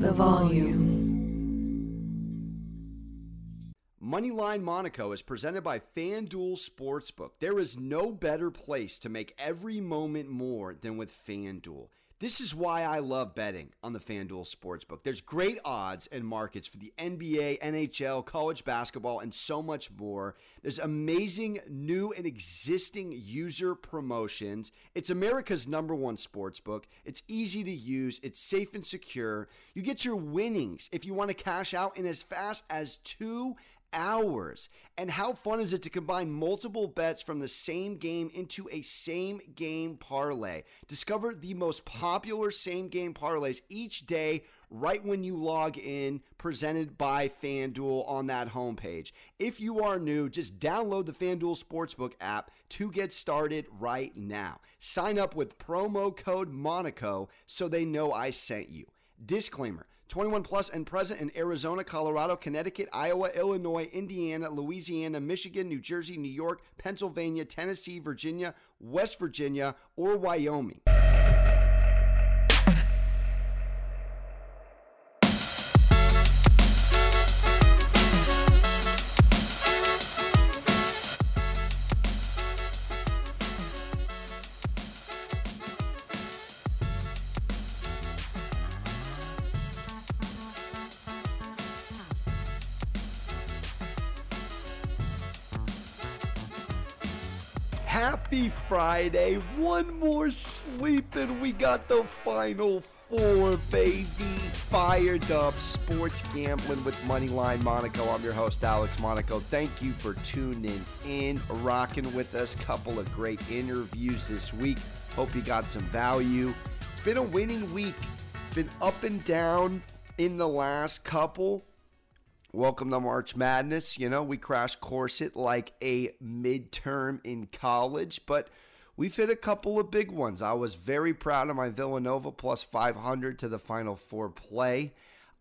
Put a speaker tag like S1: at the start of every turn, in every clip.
S1: the volume.
S2: Moneyline Monaco is presented by FanDuel Sportsbook. There is no better place to make every moment more than with FanDuel. This is why I love betting on the FanDuel Sportsbook. There's great odds and markets for the NBA, NHL, college basketball, and so much more. There's amazing new and existing user promotions. It's America's number one sportsbook. It's easy to use, it's safe and secure. You get your winnings if you want to cash out in as fast as two hours. And how fun is it to combine multiple bets from the same game into a same game parlay? Discover the most popular same game parlays each day right when you log in, presented by FanDuel on that homepage. If you are new, just download the FanDuel Sportsbook app to get started right now. Sign up with promo code Monaco so they know I sent you. Disclaimer 21 plus and present in Arizona, Colorado, Connecticut, Iowa, Illinois, Indiana, Louisiana, Michigan, New Jersey, New York, Pennsylvania, Tennessee, Virginia, West Virginia, or Wyoming. Happy Friday. One more sleep and we got the final four, baby. Fired up sports gambling with Moneyline Monaco. I'm your host, Alex Monaco. Thank you for tuning in, rocking with us. Couple of great interviews this week. Hope you got some value. It's been a winning week. It's been up and down in the last couple. Welcome to March Madness. You know, we crash course it like a midterm in college, but we've hit a couple of big ones. I was very proud of my Villanova plus 500 to the Final Four play.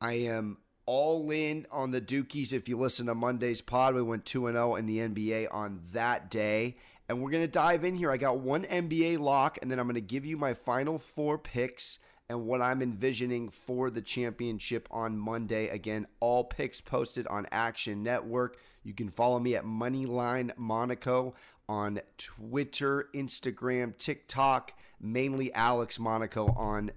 S2: I am all in on the Dukies. If you listen to Monday's pod, we went 2 0 in the NBA on that day. And we're going to dive in here. I got one NBA lock, and then I'm going to give you my final four picks and what I'm envisioning for the championship on Monday. Again, all picks posted on Action Network. You can follow me at Moneyline Monaco on Twitter, Instagram, TikTok, mainly Alex Monaco on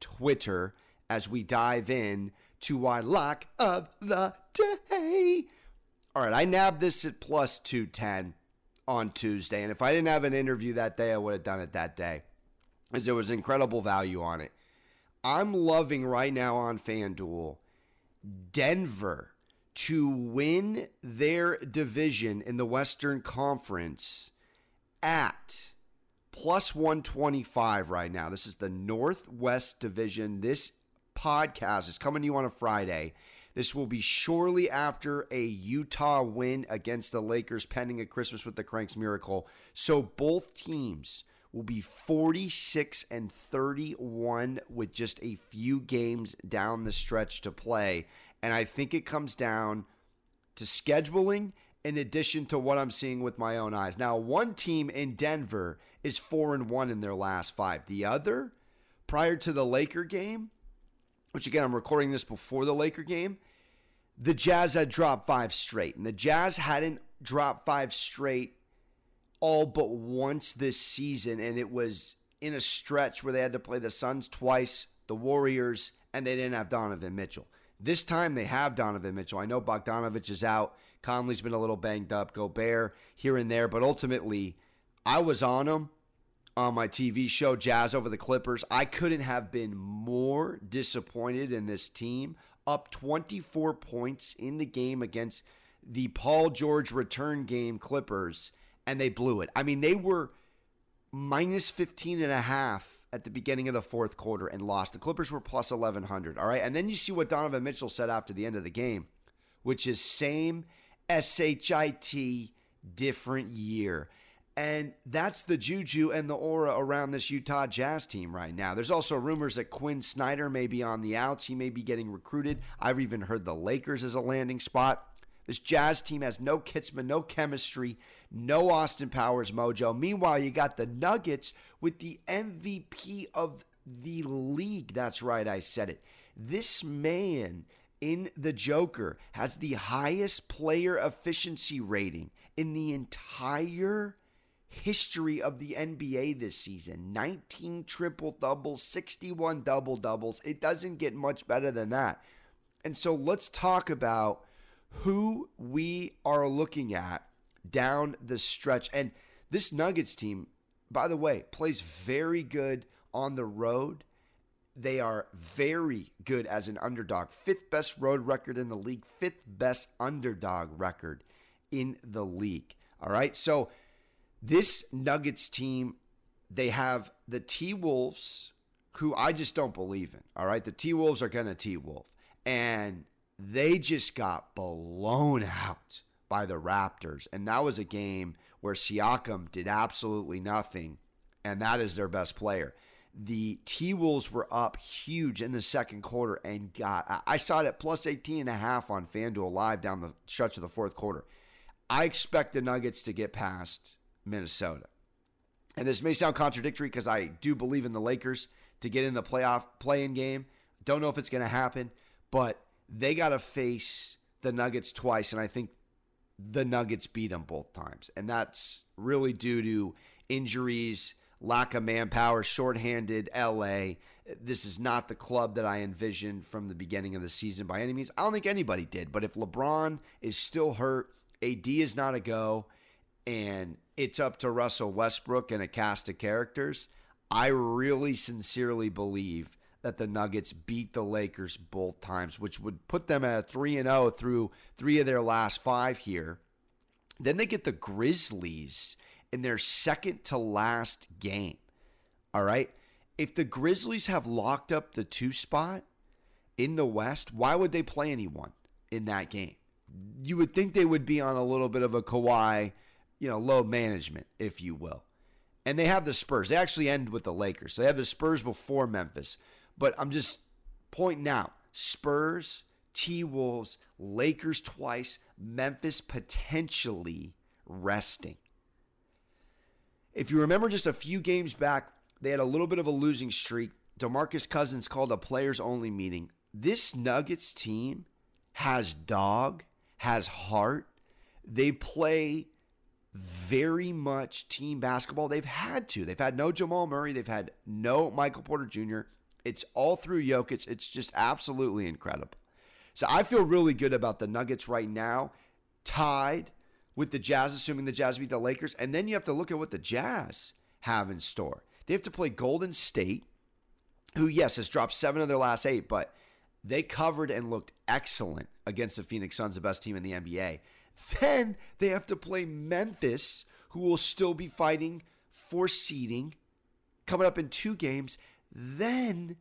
S2: Twitter as we dive in to our lock of the day. All right, I nabbed this at plus 210 on Tuesday. And if I didn't have an interview that day, I would have done it that day as there was incredible value on it. I'm loving right now on FanDuel Denver to win their division in the Western Conference at plus 125 right now. This is the Northwest Division. This podcast is coming to you on a Friday. This will be shortly after a Utah win against the Lakers, pending a Christmas with the Kranks miracle. So both teams will be 46 and 31 with just a few games down the stretch to play. And I think it comes down to scheduling in addition to what I'm seeing with my own eyes. Now, one team in Denver is 4 and 1 in their last 5. The other prior to the Laker game, which again I'm recording this before the Laker game, the Jazz had dropped 5 straight. And the Jazz hadn't dropped 5 straight all but once this season, and it was in a stretch where they had to play the Suns twice, the Warriors, and they didn't have Donovan Mitchell. This time they have Donovan Mitchell. I know Bogdanovich is out. Conley's been a little banged up. Gobert here and there, but ultimately, I was on him on my TV show, Jazz over the Clippers. I couldn't have been more disappointed in this team. Up 24 points in the game against the Paul George return game Clippers and they blew it. I mean, they were minus 15 and a half at the beginning of the fourth quarter and lost. The Clippers were plus 1100, all right? And then you see what Donovan Mitchell said after the end of the game, which is same SHIT different year. And that's the juju and the aura around this Utah Jazz team right now. There's also rumors that Quinn Snyder may be on the outs. He may be getting recruited. I've even heard the Lakers as a landing spot. This Jazz team has no Kitsman, no chemistry, no Austin Powers mojo. Meanwhile, you got the Nuggets with the MVP of the league. That's right, I said it. This man in the Joker has the highest player efficiency rating in the entire history of the NBA this season 19 triple doubles, 61 double doubles. It doesn't get much better than that. And so let's talk about who we are looking at down the stretch. And this Nuggets team, by the way, plays very good on the road. They are very good as an underdog. Fifth best road record in the league, fifth best underdog record in the league. All right. So this Nuggets team, they have the T Wolves, who I just don't believe in. All right. The T Wolves are going to T Wolf. And they just got blown out by the Raptors. And that was a game where Siakam did absolutely nothing. And that is their best player the T Wolves were up huge in the second quarter and got, I saw it at plus 18 and a half on FanDuel Live down the stretch of the fourth quarter. I expect the Nuggets to get past Minnesota. And this may sound contradictory because I do believe in the Lakers to get in the playoff playing game. Don't know if it's going to happen, but they got to face the Nuggets twice. And I think the Nuggets beat them both times. And that's really due to injuries lack of manpower, shorthanded LA. This is not the club that I envisioned from the beginning of the season by any means. I don't think anybody did. But if LeBron is still hurt, AD is not a go, and it's up to Russell Westbrook and a cast of characters, I really sincerely believe that the Nuggets beat the Lakers both times, which would put them at 3 and 0 through 3 of their last 5 here. Then they get the Grizzlies in their second to last game. All right. If the Grizzlies have locked up the two spot in the West, why would they play anyone in that game? You would think they would be on a little bit of a Kawhi, you know, low management, if you will. And they have the Spurs. They actually end with the Lakers. So they have the Spurs before Memphis. But I'm just pointing out Spurs, T Wolves, Lakers twice, Memphis potentially resting. If you remember just a few games back, they had a little bit of a losing streak. DeMarcus Cousins called a players only meeting. This Nuggets team has dog, has heart. They play very much team basketball. They've had to. They've had no Jamal Murray. They've had no Michael Porter Jr. It's all through Jokic. It's just absolutely incredible. So I feel really good about the Nuggets right now, tied with the Jazz, assuming the Jazz beat the Lakers. And then you have to look at what the Jazz have in store. They have to play Golden State, who, yes, has dropped seven of their last eight, but they covered and looked excellent against the Phoenix Suns, the best team in the NBA. Then they have to play Memphis, who will still be fighting for seeding, coming up in two games. Then,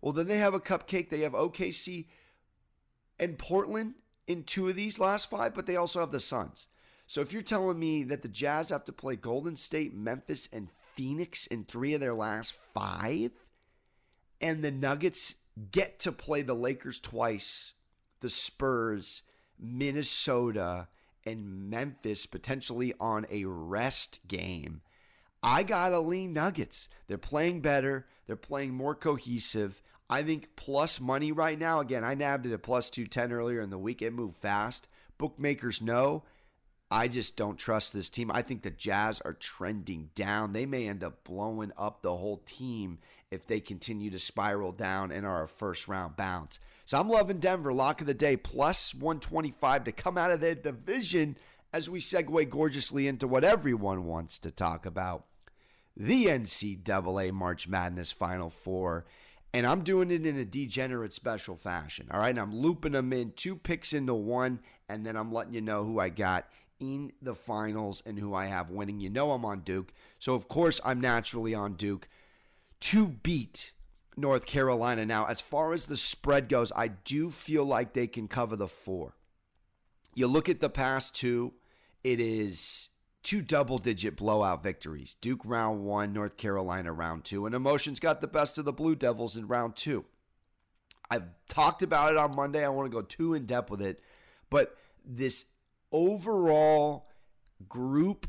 S2: well, then they have a cupcake. They have OKC and Portland in two of these last five, but they also have the Suns. So if you're telling me that the Jazz have to play Golden State, Memphis, and Phoenix in three of their last five, and the Nuggets get to play the Lakers twice, the Spurs, Minnesota, and Memphis potentially on a rest game. I gotta lean Nuggets. They're playing better. They're playing more cohesive. I think plus money right now. Again, I nabbed it at plus 210 earlier in the week. It moved fast. Bookmakers know I just don't trust this team. I think the Jazz are trending down. They may end up blowing up the whole team if they continue to spiral down and are a first round bounce. So I'm loving Denver. Lock of the day, plus 125 to come out of their division as we segue gorgeously into what everyone wants to talk about the NCAA March Madness Final Four. And I'm doing it in a degenerate special fashion. All right. And I'm looping them in two picks into one, and then I'm letting you know who I got in the finals and who I have winning. You know I'm on Duke. So, of course, I'm naturally on Duke to beat North Carolina. Now, as far as the spread goes, I do feel like they can cover the four. You look at the past two, it is two double digit blowout victories Duke round one, North Carolina round two, and emotions got the best of the Blue Devils in round two. I've talked about it on Monday. I want to go too in depth with it, but this overall group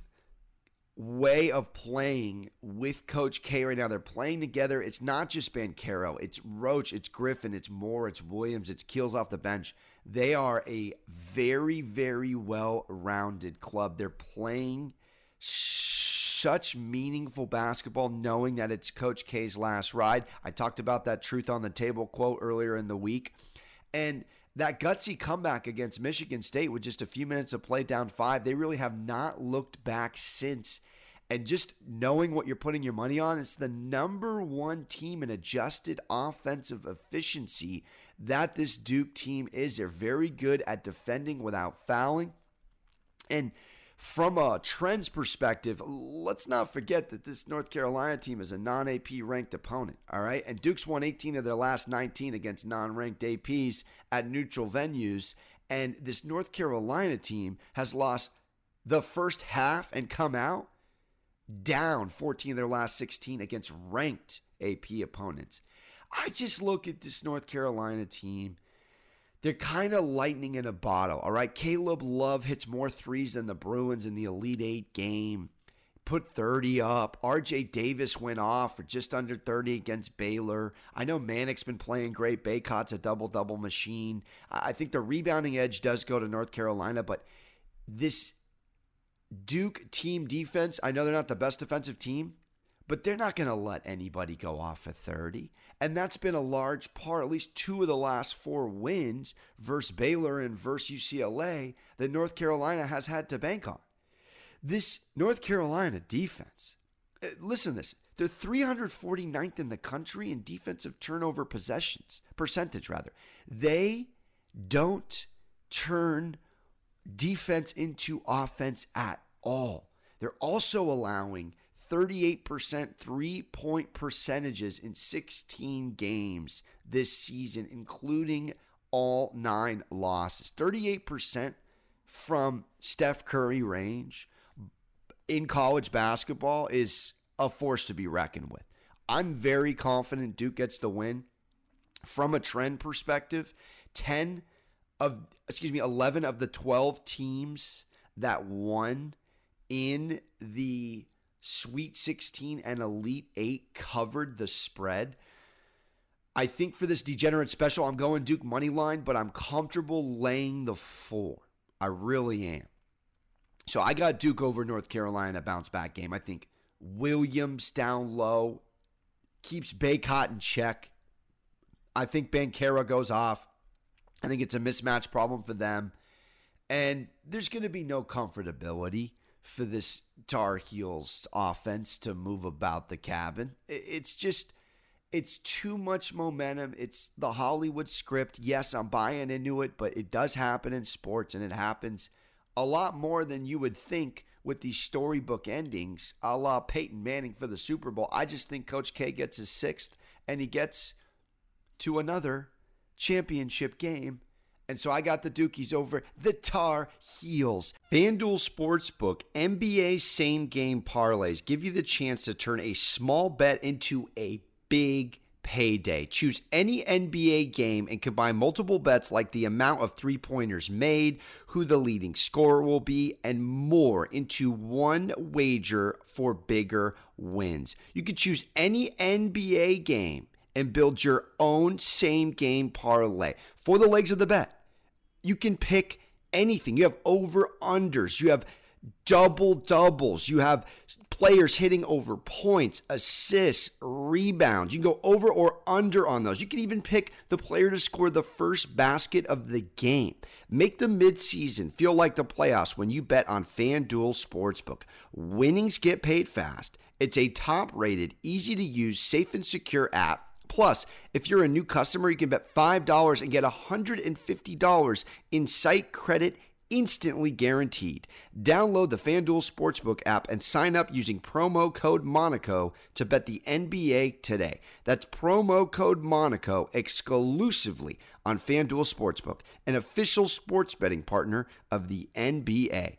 S2: way of playing with Coach K right now. They're playing together. It's not just Banchero, it's Roach, it's Griffin, it's Moore, it's Williams, it's Keels off the bench. They are a very, very well rounded club. They're playing such meaningful basketball knowing that it's Coach K's last ride. I talked about that truth on the table quote earlier in the week. And that gutsy comeback against Michigan State with just a few minutes of play down five, they really have not looked back since. And just knowing what you're putting your money on, it's the number one team in adjusted offensive efficiency that this Duke team is. They're very good at defending without fouling. And from a trends perspective, let's not forget that this North Carolina team is a non AP ranked opponent. All right. And Duke's won 18 of their last 19 against non ranked APs at neutral venues. And this North Carolina team has lost the first half and come out down 14 of their last 16 against ranked AP opponents. I just look at this North Carolina team they're kind of lightning in a bottle. All right. Caleb Love hits more threes than the Bruins in the Elite Eight game. Put 30 up. RJ Davis went off for just under 30 against Baylor. I know Manek's been playing great. Bacot's a double double machine. I think the rebounding edge does go to North Carolina, but this Duke team defense, I know they're not the best defensive team, but they're not going to let anybody go off at 30. And that's been a large part, at least two of the last four wins versus Baylor and versus UCLA that North Carolina has had to bank on. This North Carolina defense, uh, listen to this, they're 349th in the country in defensive turnover possessions, percentage rather. They don't turn defense into offense at all. They're also allowing 38% three point percentages in 16 games this season, including all nine losses. 38% from Steph Curry range in college basketball is a force to be reckoned with. I'm very confident Duke gets the win. From a trend perspective, 10 of, excuse me, 11 of the 12 teams that won in the Sweet 16 and Elite 8 covered the spread. I think for this degenerate special, I'm going Duke money line, but I'm comfortable laying the four. I really am. So I got Duke over North Carolina bounce back game. I think Williams down low keeps Bacot in check. I think Banchero goes off. I think it's a mismatch problem for them. And there's going to be no comfortability for this Tar Heels offense to move about the cabin. It's just, it's too much momentum. It's the Hollywood script. Yes, I'm buying into it, but it does happen in sports and it happens a lot more than you would think with these storybook endings, a la Peyton Manning for the Super Bowl. I just think Coach K gets his sixth and he gets to another championship game and so I got the Dukies over the Tar Heels. FanDuel Sportsbook NBA same game parlays give you the chance to turn a small bet into a big payday. Choose any NBA game and combine multiple bets like the amount of three pointers made, who the leading scorer will be, and more into one wager for bigger wins. You can choose any NBA game and build your own same game parlay for the legs of the bet. You can pick anything. You have over unders, you have double doubles, you have players hitting over points, assists, rebounds. You can go over or under on those. You can even pick the player to score the first basket of the game. Make the midseason feel like the playoffs when you bet on FanDuel Sportsbook. Winnings get paid fast. It's a top rated, easy to use, safe and secure app Plus, if you're a new customer, you can bet $5 and get $150 in site credit instantly guaranteed. Download the FanDuel Sportsbook app and sign up using promo code Monaco to bet the NBA today. That's promo code Monaco exclusively on FanDuel Sportsbook, an official sports betting partner of the NBA.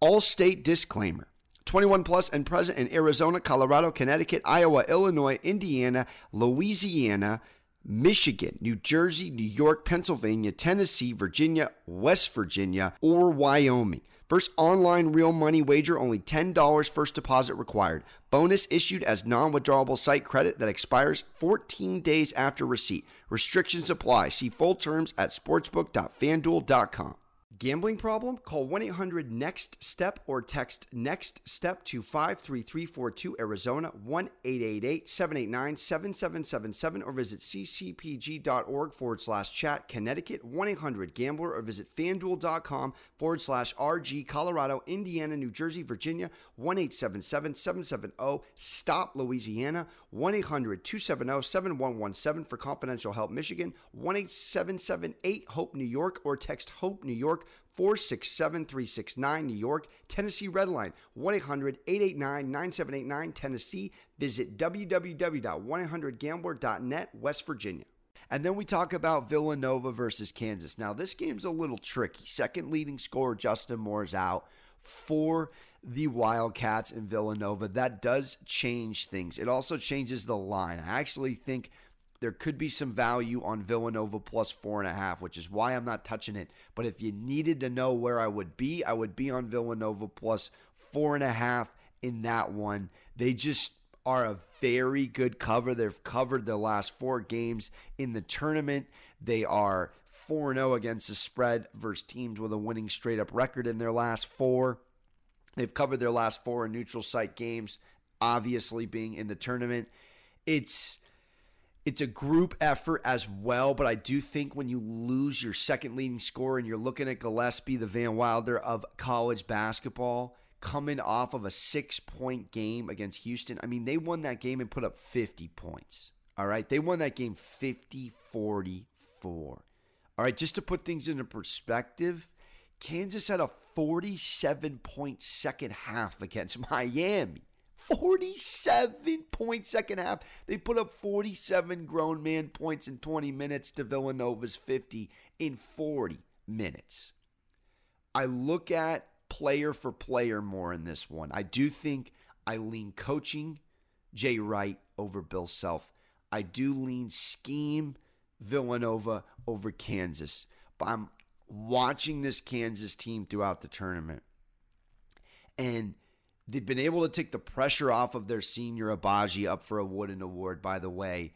S2: All state disclaimer. 21 plus and present in Arizona, Colorado, Connecticut, Iowa, Illinois, Indiana, Louisiana, Michigan, New Jersey, New York, Pennsylvania, Tennessee, Virginia, West Virginia, or Wyoming. First online real money wager, only $10 first deposit required. Bonus issued as non withdrawable site credit that expires 14 days after receipt. Restrictions apply. See full terms at sportsbook.fanduel.com. Gambling problem? Call 1 800 NEXT STEP or text NEXT STEP to 53342 Arizona 1 888 789 7777 or visit ccpg.org forward slash chat Connecticut 1 800 Gambler or visit fanduel.com forward slash RG Colorado, Indiana, New Jersey, Virginia 1 877 770 Stop Louisiana 1 800 270 7117 for confidential help Michigan 1 877 Hope New York or text Hope New York 467 369 New York, Tennessee Redline 1 800 889 9789 Tennessee. Visit www.1800gambler.net, West Virginia. And then we talk about Villanova versus Kansas. Now, this game's a little tricky. Second leading scorer, Justin Moore's out for the Wildcats and Villanova. That does change things. It also changes the line. I actually think there could be some value on Villanova plus four and a half, which is why I'm not touching it. But if you needed to know where I would be, I would be on Villanova plus four and a half in that one. They just are a very good cover. They've covered the last four games in the tournament. They are 4 0 against the spread versus teams with a winning straight up record in their last four. They've covered their last four neutral site games, obviously being in the tournament. It's it's a group effort as well, but I do think when you lose your second leading scorer and you're looking at Gillespie, the Van Wilder of college basketball, coming off of a six point game against Houston, I mean, they won that game and put up 50 points. All right. They won that game 50 44. All right. Just to put things into perspective, Kansas had a 47 point second half against Miami. 47 point second half. They put up 47 grown man points in 20 minutes to Villanova's 50 in 40 minutes. I look at player for player more in this one. I do think I lean coaching Jay Wright over Bill Self. I do lean scheme Villanova over Kansas. But I'm watching this Kansas team throughout the tournament. And They've been able to take the pressure off of their senior Agbaji up for a Wooden Award, by the way,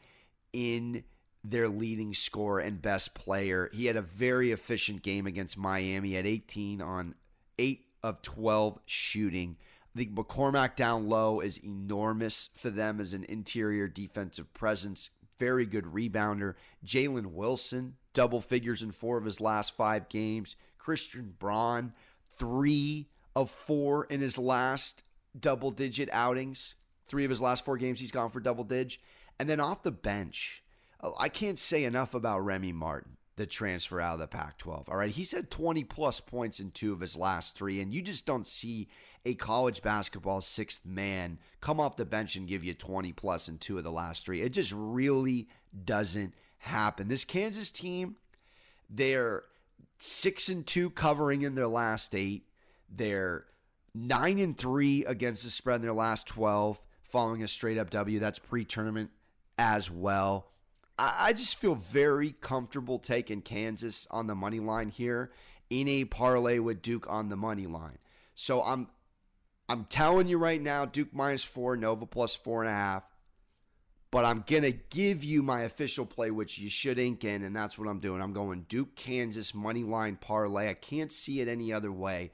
S2: in their leading scorer and best player. He had a very efficient game against Miami at 18 on 8 of 12 shooting. I think McCormack down low is enormous for them as an interior defensive presence. Very good rebounder. Jalen Wilson, double figures in four of his last five games. Christian Braun, three of four in his last double digit outings. Three of his last four games, he's gone for double dig. And then off the bench, I can't say enough about Remy Martin, the transfer out of the Pac 12. All right. He's had 20 plus points in two of his last three. And you just don't see a college basketball sixth man come off the bench and give you 20 plus in two of the last three. It just really doesn't happen. This Kansas team, they're six and two covering in their last eight. They're nine and three against the spread in their last 12, following a straight up W. That's pre tournament as well. I, just feel very comfortable taking Kansas on the money line here in a parlay with Duke on the money line. So I'm I'm telling you right now, Duke minus four, Nova plus four and a half. But I'm gonna give you my official play, which you should ink in, and that's what I'm doing. I'm going Duke, Kansas money line parlay. I can't see it any other way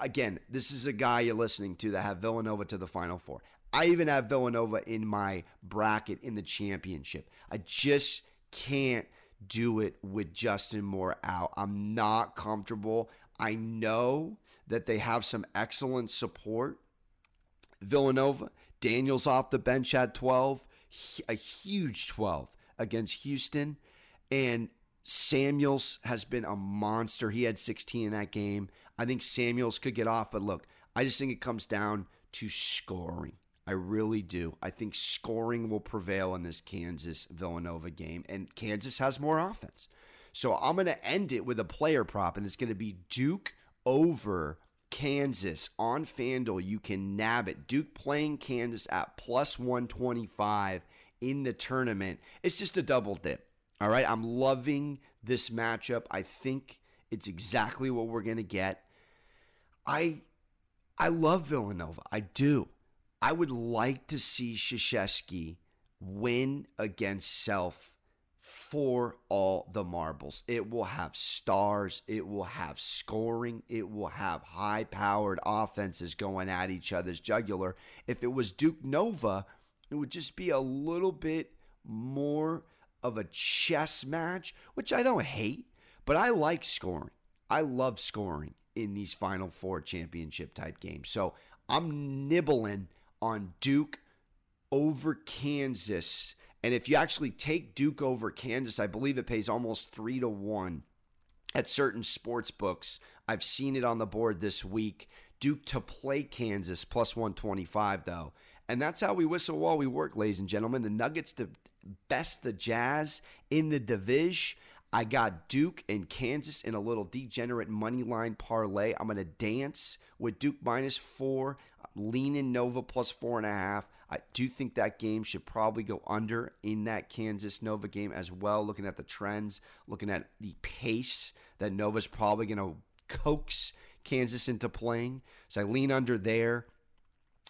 S2: again, this is a guy you're listening to that have Villanova to the Final Four. I even have Villanova in my bracket in the championship. I just can't do it with Justin Moore out. I'm not comfortable. I know that they have some excellent support. Villanova, Daniels off the bench at 12, a huge 12 against Houston. And Samuels has been a monster. He had 16 in that game. I think Samuels could get off, but look, I just think it comes down to scoring. I really do. I think scoring will prevail in this Kansas Villanova game, and Kansas has more offense. So I'm going to end it with a player prop, and it's going to be Duke over Kansas on FanDuel. You can nab it. Duke playing Kansas at plus 125 in the tournament. It's just a double dip. All right. I'm loving this matchup. I think it's exactly what we're going to get. I I love Villanova. I do. I would like to see Krzyzewski win against Self for all the marbles. It will have stars, it will have scoring, it will have high powered offenses going at each other's jugular. If it was Duke Nova, it would just be a little bit more of a chess match, which I don't hate, but I like scoring. I love scoring in these Final Four championship type games. So I'm nibbling on Duke over Kansas. And if you actually take Duke over Kansas, I believe it pays almost three to one at certain sports books. I've seen it on the board this week. Duke to play Kansas plus 125, though. And that's how we whistle while we work, ladies and gentlemen. The Nuggets to best the Jazz in the division. I got Duke and Kansas in a little degenerate money line parlay. I'm going to dance with Duke minus four, leaning Nova plus four and a half. I do think that game should probably go under in that Kansas Nova game as well. Looking at the trends, looking at the pace that Nova's probably going to coax Kansas into playing. So I lean under there.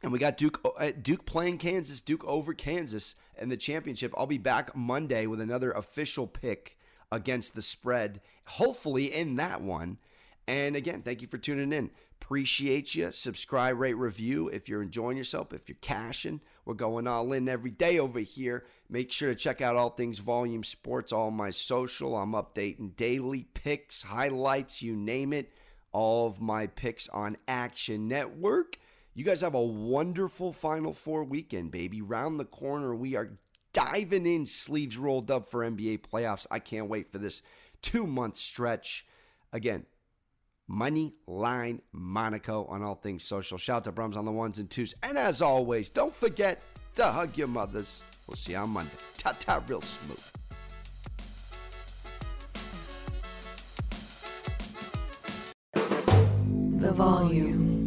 S2: And we got Duke uh, Duke playing Kansas, Duke over Kansas in the championship. I'll be back Monday with another official pick against the spread, hopefully in that one. And again, thank you for tuning in. Appreciate you. Subscribe, rate, review if you're enjoying yourself, if you're cashing. We're going all in every day over here. Make sure to check out all things Volume Sports, all my social. I'm updating daily picks, highlights, you name it. All of my picks on Action Network. You guys have a wonderful Final Four weekend, baby. Round the corner, we are diving in, sleeves rolled up for NBA playoffs. I can't wait for this two month stretch. Again, Money Line Monaco on all things social. Shout out to Brums on the ones and twos. And as always, don't forget to hug your mothers. We'll see you on Monday. Ta ta, real smooth.
S1: The volume.